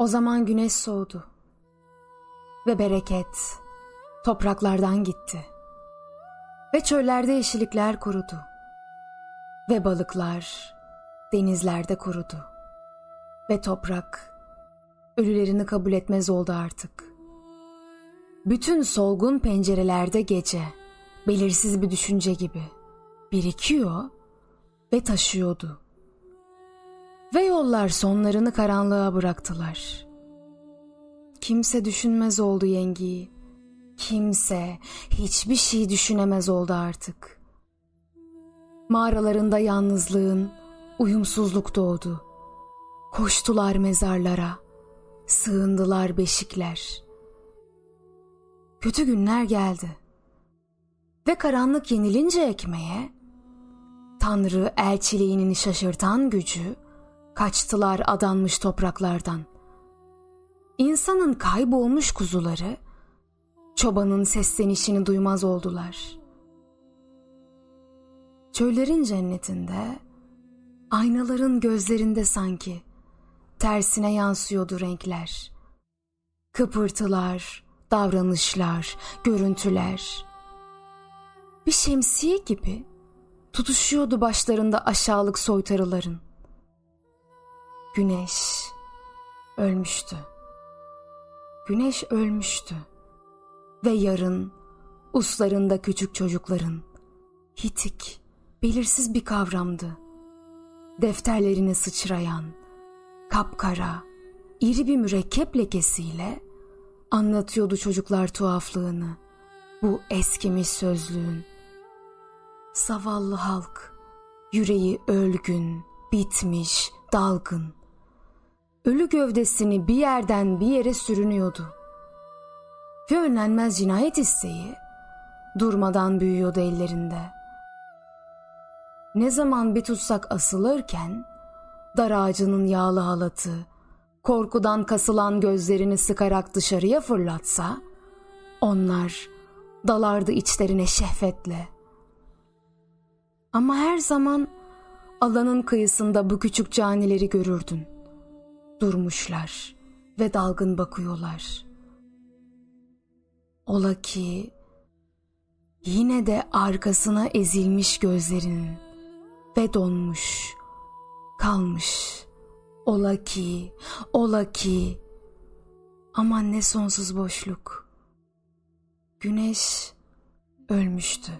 O zaman güneş soğudu ve bereket topraklardan gitti ve çöllerde yeşillikler kurudu ve balıklar denizlerde kurudu ve toprak ölülerini kabul etmez oldu artık. Bütün solgun pencerelerde gece belirsiz bir düşünce gibi birikiyor ve taşıyordu. Ve yollar sonlarını karanlığa bıraktılar. Kimse düşünmez oldu yengiyi. Kimse hiçbir şey düşünemez oldu artık. Mağaralarında yalnızlığın, uyumsuzluk doğdu. Koştular mezarlara, sığındılar beşikler. Kötü günler geldi. Ve karanlık yenilince ekmeğe, Tanrı elçiliğinin şaşırtan gücü, kaçtılar adanmış topraklardan. İnsanın kaybolmuş kuzuları, çobanın seslenişini duymaz oldular. Çöllerin cennetinde, aynaların gözlerinde sanki, tersine yansıyordu renkler. Kıpırtılar, davranışlar, görüntüler. Bir şemsiye gibi tutuşuyordu başlarında aşağılık soytarıların. Güneş ölmüştü. Güneş ölmüştü. Ve yarın uslarında küçük çocukların hitik, belirsiz bir kavramdı. Defterlerine sıçrayan, kapkara, iri bir mürekkep lekesiyle anlatıyordu çocuklar tuhaflığını. Bu eskimiş sözlüğün. Zavallı halk, yüreği ölgün, bitmiş, dalgın ölü gövdesini bir yerden bir yere sürünüyordu. Ve önlenmez cinayet isteği durmadan büyüyordu ellerinde. Ne zaman bir tutsak asılırken dar ağacının yağlı halatı korkudan kasılan gözlerini sıkarak dışarıya fırlatsa onlar dalardı içlerine şehvetle. Ama her zaman alanın kıyısında bu küçük canileri görürdün durmuşlar ve dalgın bakıyorlar. Ola ki yine de arkasına ezilmiş gözlerinin ve donmuş, kalmış. Ola ki, ola ki. Aman ne sonsuz boşluk. Güneş ölmüştü.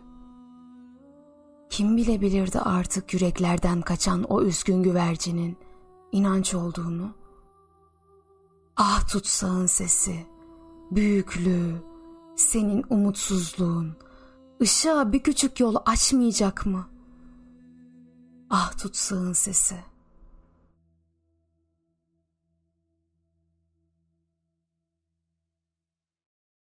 Kim bilebilirdi artık yüreklerden kaçan o üzgün güvercinin inanç olduğunu? Ah tutsağın sesi, büyüklüğü, senin umutsuzluğun, ışığa bir küçük yol açmayacak mı? Ah tutsağın sesi.''